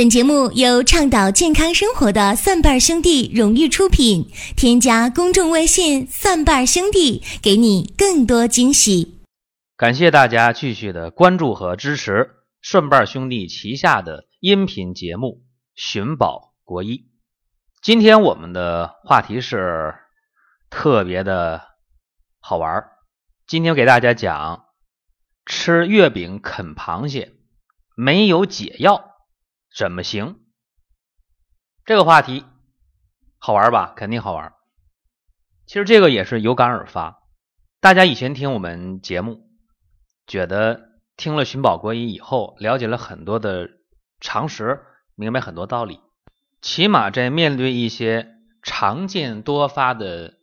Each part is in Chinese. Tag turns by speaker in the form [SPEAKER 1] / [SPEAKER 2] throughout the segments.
[SPEAKER 1] 本节目由倡导健康生活的蒜瓣兄弟荣誉出品。添加公众微信“蒜瓣兄弟”，给你更多惊喜。
[SPEAKER 2] 感谢大家继续的关注和支持蒜瓣兄弟旗下的音频节目《寻宝国医》。今天我们的话题是特别的好玩。今天给大家讲吃月饼啃螃蟹没有解药。怎么行？这个话题好玩吧？肯定好玩。其实这个也是有感而发。大家以前听我们节目，觉得听了寻宝国医以后，了解了很多的常识，明白很多道理。起码在面对一些常见多发的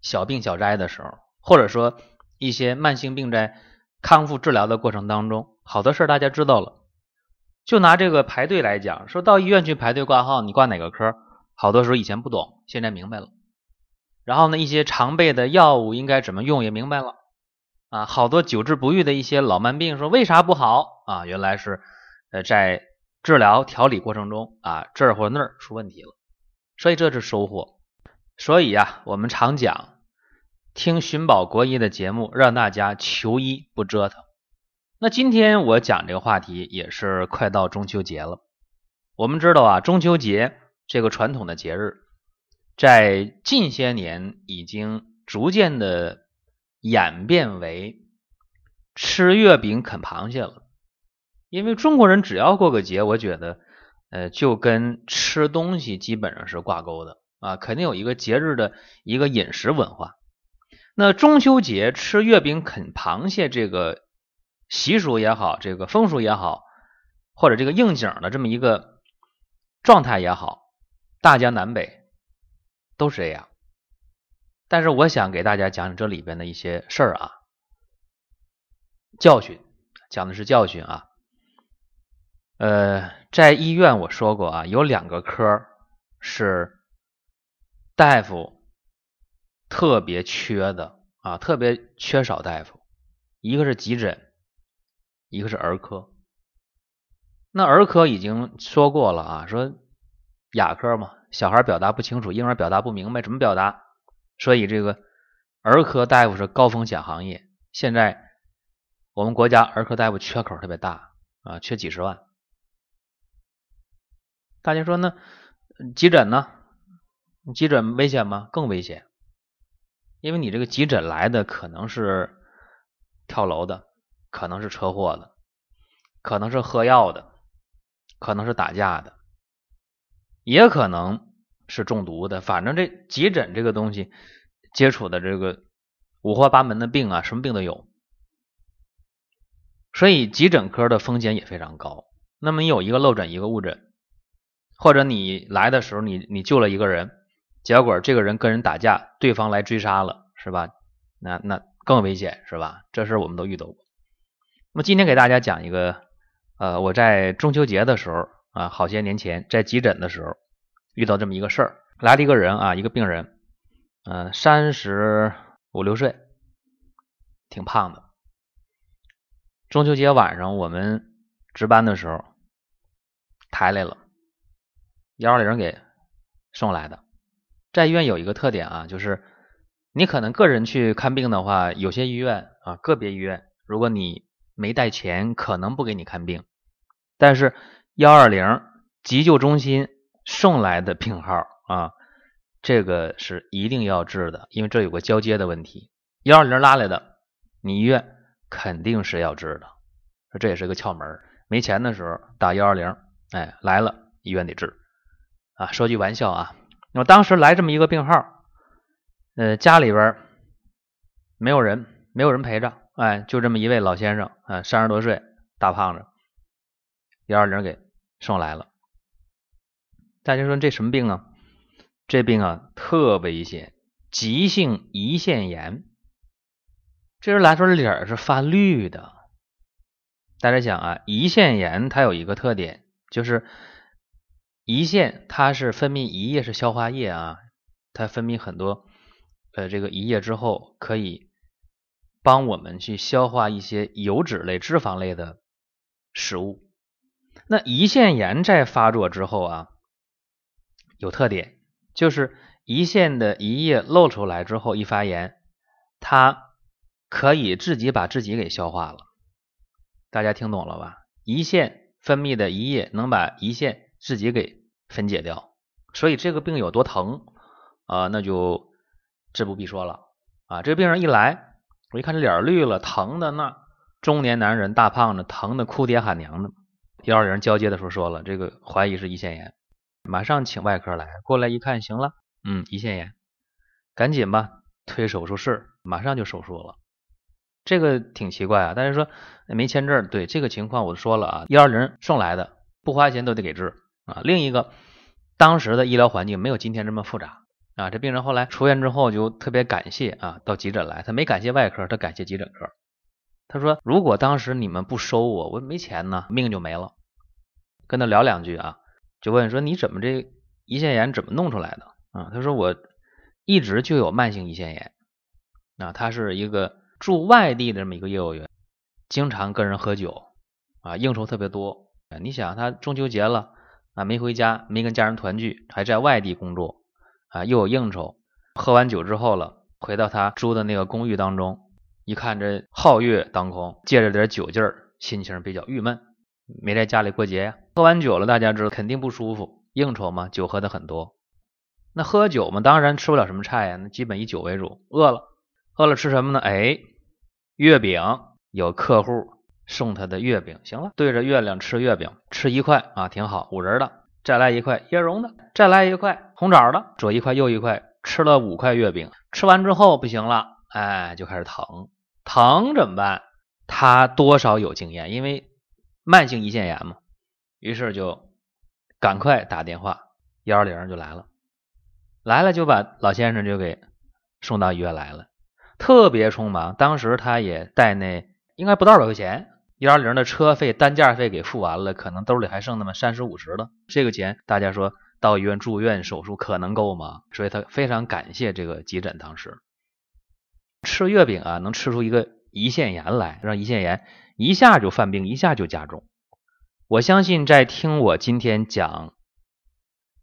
[SPEAKER 2] 小病小灾的时候，或者说一些慢性病在康复治疗的过程当中，好多事大家知道了。就拿这个排队来讲，说到医院去排队挂号，你挂哪个科？好多时候以前不懂，现在明白了。然后呢，一些常备的药物应该怎么用也明白了。啊，好多久治不愈的一些老慢病，说为啥不好啊？原来是呃在治疗调理过程中啊这儿或那儿出问题了，所以这是收获。所以呀，我们常讲听寻宝国医的节目，让大家求医不折腾。那今天我讲这个话题也是快到中秋节了。我们知道啊，中秋节这个传统的节日，在近些年已经逐渐的演变为吃月饼啃螃蟹了。因为中国人只要过个节，我觉得呃就跟吃东西基本上是挂钩的啊，肯定有一个节日的一个饮食文化。那中秋节吃月饼啃螃蟹这个。习俗也好，这个风俗也好，或者这个应景的这么一个状态也好，大江南北都是这样。但是我想给大家讲讲这里边的一些事儿啊，教训，讲的是教训啊。呃，在医院我说过啊，有两个科是大夫特别缺的啊，特别缺少大夫，一个是急诊。一个是儿科，那儿科已经说过了啊，说哑科嘛，小孩表达不清楚，婴儿表达不明白，怎么表达？所以这个儿科大夫是高风险行业。现在我们国家儿科大夫缺口特别大啊，缺几十万。大家说那急诊呢？急诊危险吗？更危险，因为你这个急诊来的可能是跳楼的。可能是车祸的，可能是喝药的，可能是打架的，也可能是中毒的。反正这急诊这个东西接触的这个五花八门的病啊，什么病都有，所以急诊科的风险也非常高。那么你有一个漏诊，一个误诊，或者你来的时候你你救了一个人，结果这个人跟人打架，对方来追杀了，是吧？那那更危险，是吧？这事我们都遇到过。那么今天给大家讲一个，呃，我在中秋节的时候啊，好些年前在急诊的时候遇到这么一个事儿，来了一个人啊，一个病人，嗯，三十五六岁，挺胖的。中秋节晚上我们值班的时候抬来了，幺二零给送来的。在医院有一个特点啊，就是你可能个人去看病的话，有些医院啊，个别医院，如果你没带钱，可能不给你看病。但是幺二零急救中心送来的病号啊，这个是一定要治的，因为这有个交接的问题。幺二零拉来的，你医院肯定是要治的。说这也是个窍门。没钱的时候打幺二零，哎，来了医院得治啊。说句玩笑啊，我当时来这么一个病号，呃，家里边没有人，没有人陪着。哎，就这么一位老先生，啊，三十多岁，大胖子，幺二零给送来了。大家说这什么病啊？这病啊特危险，急性胰腺炎。这人来说脸是发绿的。大家想啊，胰腺炎它有一个特点，就是胰腺它是分泌胰液，是消化液啊，它分泌很多呃这个胰液之后可以。帮我们去消化一些油脂类、脂肪类的食物，那胰腺炎在发作之后啊，有特点，就是胰腺的胰液漏出来之后一发炎，它可以自己把自己给消化了。大家听懂了吧？胰腺分泌的胰液能把胰腺自己给分解掉，所以这个病有多疼啊，那就自不必说了啊。这病人一来，我一看这脸绿了，疼的那中年男人大胖子，疼的哭爹喊娘的。幺二零交接的时候说了，这个怀疑是胰腺炎，马上请外科来。过来一看，行了，嗯，胰腺炎，赶紧吧，推手术室，马上就手术了。这个挺奇怪啊，大家说没签证，对这个情况我说了啊，幺二零送来的，不花钱都得给治啊。另一个，当时的医疗环境没有今天这么复杂啊。这病人后来出院之后就特别感谢啊，到急诊来，他没感谢外科，他感谢急诊科。他说：“如果当时你们不收我，我没钱呢，命就没了。”跟他聊两句啊，就问说：“你怎么这胰腺炎怎么弄出来的？”啊，他说：“我一直就有慢性胰腺炎。”啊，他是一个住外地的这么一个业务员，经常跟人喝酒啊，应酬特别多。你想他中秋节了啊，没回家，没跟家人团聚，还在外地工作啊，又有应酬，喝完酒之后了，回到他租的那个公寓当中。一看这皓月当空，借着点酒劲儿，心情比较郁闷，没在家里过节呀。喝完酒了，大家知道肯定不舒服，应酬嘛，酒喝的很多。那喝酒嘛，当然吃不了什么菜呀，那基本以酒为主。饿了，饿了吃什么呢？哎，月饼，有客户送他的月饼，行了，对着月亮吃月饼，吃一块啊，挺好，五仁的，再来一块椰蓉的，再来一块红枣的，左一块右一块，吃了五块月饼，吃完之后不行了，哎，就开始疼。疼怎么办？他多少有经验，因为慢性胰腺炎嘛，于是就赶快打电话，幺二零就来了，来了就把老先生就给送到医院来了，特别匆忙。当时他也带那应该不到二百块钱，幺二零的车费单价费给付完了，可能兜里还剩那么三十五十的，这个钱大家说到医院住院手术可能够吗？所以他非常感谢这个急诊当时。吃月饼啊，能吃出一个胰腺炎来，让胰腺炎一下就犯病，一下就加重。我相信在听我今天讲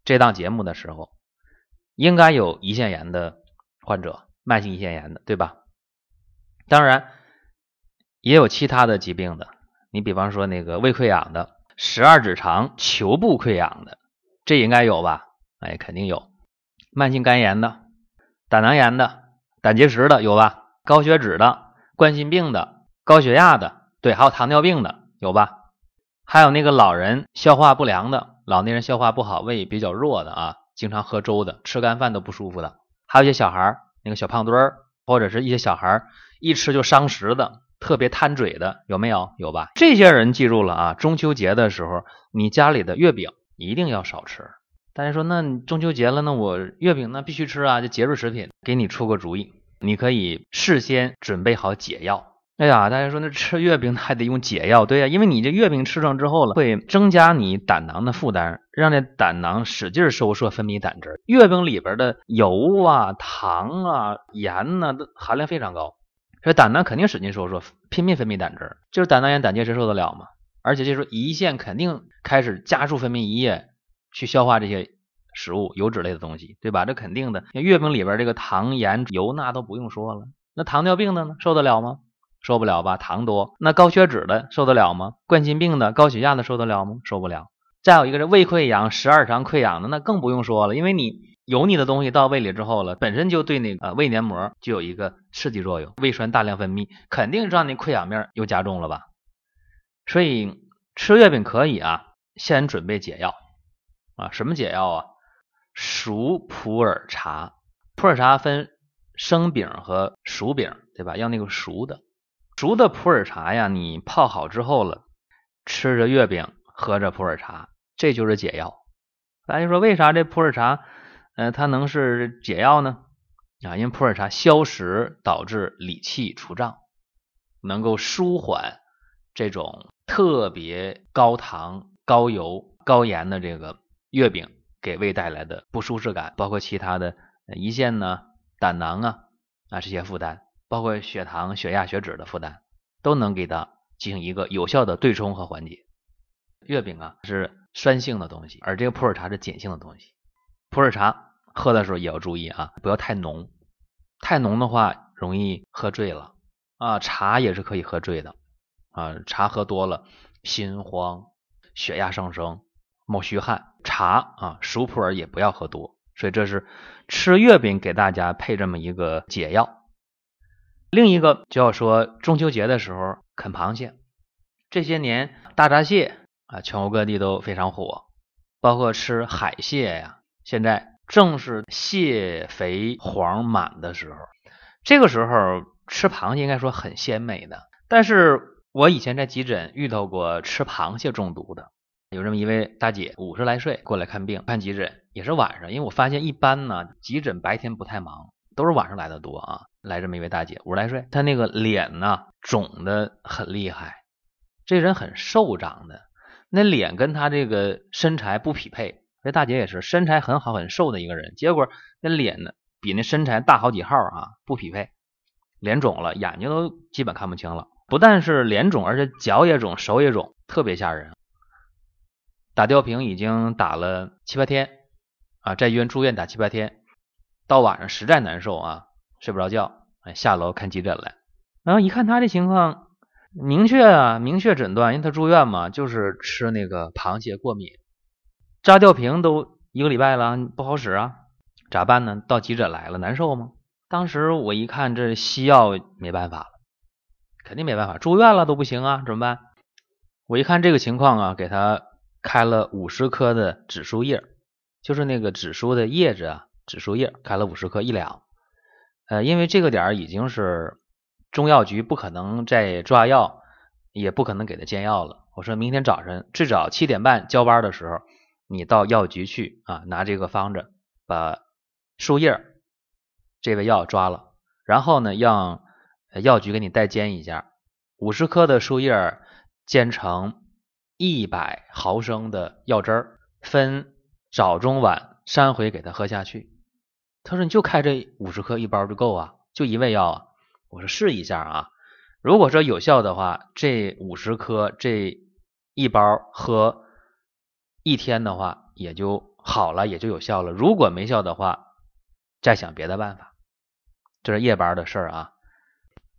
[SPEAKER 2] 这档节目的时候，应该有胰腺炎的患者，慢性胰腺炎的，对吧？当然也有其他的疾病的，你比方说那个胃溃疡的、十二指肠球部溃疡的，这应该有吧？哎，肯定有。慢性肝炎的、胆囊炎的。胆结石的有吧？高血脂的、冠心病的、高血压的，对，还有糖尿病的有吧？还有那个老人消化不良的，老年人消化不好、胃比较弱的啊，经常喝粥的、吃干饭都不舒服的，还有一些小孩儿，那个小胖墩儿，或者是一些小孩儿一吃就伤食的，特别贪嘴的，有没有？有吧？这些人记住了啊，中秋节的时候，你家里的月饼一定要少吃。大家说，那中秋节了，那我月饼那必须吃啊，这节日食品。给你出个主意，你可以事先准备好解药。哎呀，大家说那吃月饼还得用解药，对呀，因为你这月饼吃上之后了，会增加你胆囊的负担，让这胆囊使劲收缩分泌胆汁。月饼里边的油啊、糖啊、盐呐，都含量非常高，所以胆囊肯定使劲收缩，拼命分泌胆汁。就是胆囊炎、胆结石受得了吗？而且这时候胰腺肯定开始加速分泌胰液。去消化这些食物油脂类的东西，对吧？这肯定的。月饼里边这个糖、盐、油，那都不用说了。那糖尿病的呢，受得了吗？受不了吧，糖多。那高血脂的受得了吗？冠心病的、高血压的受得了吗？受不了。再有一个是胃溃疡、十二肠溃疡的，那更不用说了。因为你油腻的东西到胃里之后了，本身就对那个胃黏膜就有一个刺激作用，胃酸大量分泌，肯定让你溃疡面又加重了吧。所以吃月饼可以啊，先准备解药。啊，什么解药啊？熟普洱茶，普洱茶分生饼和熟饼，对吧？要那个熟的，熟的普洱茶呀，你泡好之后了，吃着月饼，喝着普洱茶，这就是解药。大家说为啥这普洱茶，呃，它能是解药呢？啊，因为普洱茶消食，导致理气除胀，能够舒缓这种特别高糖、高油、高盐的这个。月饼给胃带来的不舒适感，包括其他的胰腺呢、胆囊啊啊这些负担，包括血糖、血压、血脂的负担，都能给它进行一个有效的对冲和缓解。月饼啊是酸性的东西，而这个普洱茶是碱性的东西。普洱茶喝的时候也要注意啊，不要太浓，太浓的话容易喝醉了啊。茶也是可以喝醉的啊，茶喝多了心慌、血压上升、冒虚汗。茶啊，熟普洱也不要喝多。所以这是吃月饼给大家配这么一个解药。另一个就要说中秋节的时候啃螃蟹。这些年大闸蟹啊，全国各地都非常火，包括吃海蟹呀。现在正是蟹肥黄满的时候，这个时候吃螃蟹应该说很鲜美的。但是我以前在急诊遇到过吃螃蟹中毒的，有这么一位大姐，五十来岁过来看病看急诊，也是晚上，因为我发现一般呢急诊白天不太忙。都是晚上来的多啊，来这么一位大姐，五十来岁，她那个脸呢肿的很厉害，这人很瘦长的，那脸跟她这个身材不匹配。这大姐也是身材很好很瘦的一个人，结果那脸呢比那身材大好几号啊，不匹配，脸肿了，眼睛都基本看不清了。不但是脸肿，而且脚也肿，手也肿，特别吓人。打吊瓶已经打了七八天啊，在医院住院打七八天。到晚上实在难受啊，睡不着觉，下楼看急诊来，然后一看他这情况，明确啊，明确诊断，因为他住院嘛，就是吃那个螃蟹过敏，扎吊瓶都一个礼拜了，不好使啊，咋办呢？到急诊来了，难受吗？当时我一看这西药没办法了，肯定没办法，住院了都不行啊，怎么办？我一看这个情况啊，给他开了五十克的紫苏叶，就是那个紫苏的叶子啊。紫苏叶开了五十克一两，呃，因为这个点儿已经是中药局不可能再抓药，也不可能给他煎药了。我说明天早晨最早七点半交班的时候，你到药局去啊，拿这个方子把树叶这味药抓了，然后呢，让药局给你代煎一下，五十克的树叶煎成一百毫升的药汁儿，分早中晚三回给他喝下去。他说：“你就开这五十克一包就够啊，就一味药啊。”我说：“试一下啊，如果说有效的话，这五十克这一包喝一天的话，也就好了，也就有效了。如果没效的话，再想别的办法。”这是夜班的事儿啊。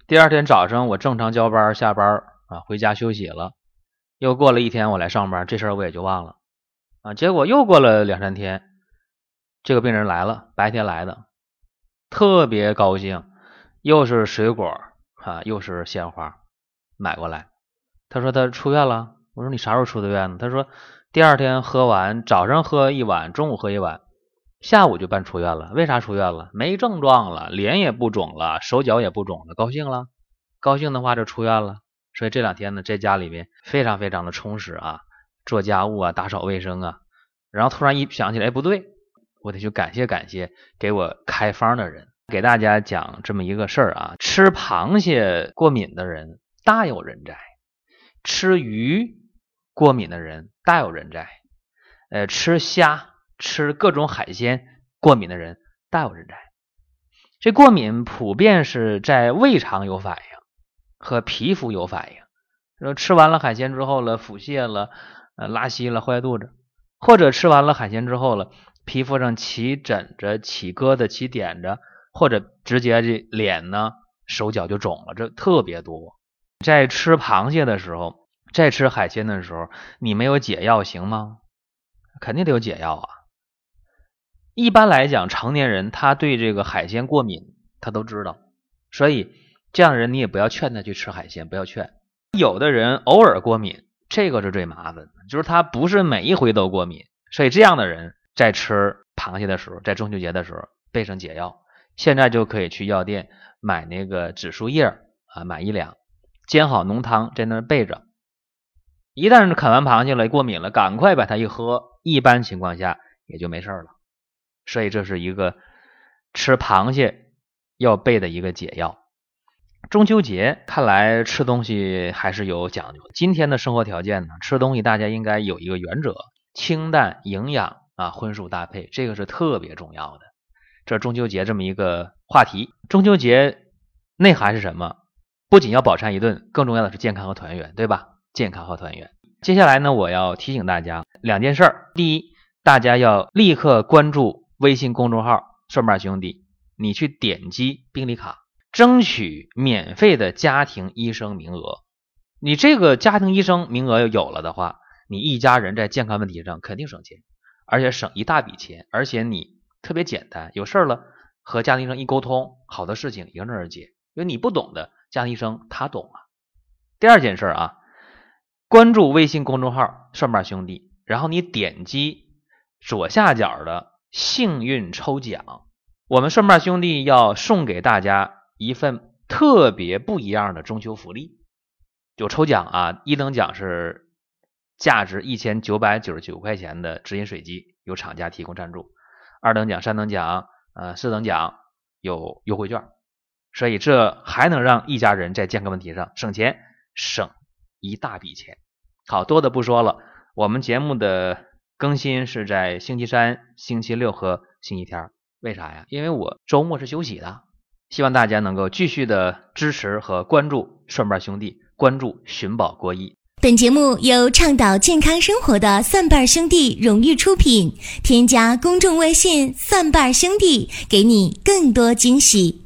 [SPEAKER 2] 第二天早上我正常交班下班啊，回家休息了。又过了一天，我来上班，这事儿我也就忘了啊。结果又过了两三天。这个病人来了，白天来的，特别高兴，又是水果啊，又是鲜花买过来。他说他出院了。我说你啥时候出的院呢？他说第二天喝完，早上喝一碗，中午喝一碗，下午就办出院了。为啥出院了？没症状了，脸也不肿了，手脚也不肿了，高兴了。高兴的话就出院了。所以这两天呢，在家里面非常非常的充实啊，做家务啊，打扫卫生啊。然后突然一想起来，哎，不对。我得去感谢感谢给我开方的人，给大家讲这么一个事儿啊，吃螃蟹过敏的人大有人在，吃鱼过敏的人大有人在，呃，吃虾、吃各种海鲜过敏的人大有人在。这过敏普遍是在胃肠有反应和皮肤有反应，说吃完了海鲜之后了，腹泻了，呃，拉稀了，坏肚子，或者吃完了海鲜之后了。皮肤上起疹子、起疙瘩、起点子，或者直接这脸呢、手脚就肿了，这特别多。在吃螃蟹的时候，在吃海鲜的时候，你没有解药行吗？肯定得有解药啊。一般来讲，成年人他对这个海鲜过敏，他都知道，所以这样的人你也不要劝他去吃海鲜，不要劝。有的人偶尔过敏，这个是最麻烦的，就是他不是每一回都过敏，所以这样的人。在吃螃蟹的时候，在中秋节的时候备上解药，现在就可以去药店买那个紫苏叶啊，买一两，煎好浓汤在那备着。一旦是啃完螃蟹了过敏了，赶快把它一喝，一般情况下也就没事了。所以这是一个吃螃蟹要备的一个解药。中秋节看来吃东西还是有讲究。今天的生活条件呢，吃东西大家应该有一个原则：清淡营养。啊，荤素搭配，这个是特别重要的。这中秋节这么一个话题，中秋节内涵是什么？不仅要饱餐一顿，更重要的是健康和团圆，对吧？健康和团圆。接下来呢，我要提醒大家两件事儿。第一，大家要立刻关注微信公众号“顺瓣兄弟”，你去点击病历卡，争取免费的家庭医生名额。你这个家庭医生名额有了的话，你一家人在健康问题上肯定省钱，而且省一大笔钱，而且你特别简单，有事儿了和家庭医生一沟通，好的事情迎刃而解。因为你不懂的家庭医生他懂啊。第二件事啊，关注微信公众号“顺瓣兄弟”，然后你点击左下角的幸运抽奖，我们顺瓣兄弟要送给大家一份特别不一样的中秋福利。就抽奖啊！一等奖是价值一千九百九十九块钱的直饮水机，由厂家提供赞助；二等奖、三等奖、呃四等奖有优惠券，所以这还能让一家人在健康问题上省钱，省一大笔钱。好多的不说了，我们节目的更新是在星期三、星期六和星期天。为啥呀？因为我周末是休息的。希望大家能够继续的支持和关注蒜瓣兄弟。关注寻宝国医。
[SPEAKER 1] 本节目由倡导健康生活的蒜瓣兄弟荣誉出品。添加公众微信“蒜瓣兄弟”，给你更多惊喜。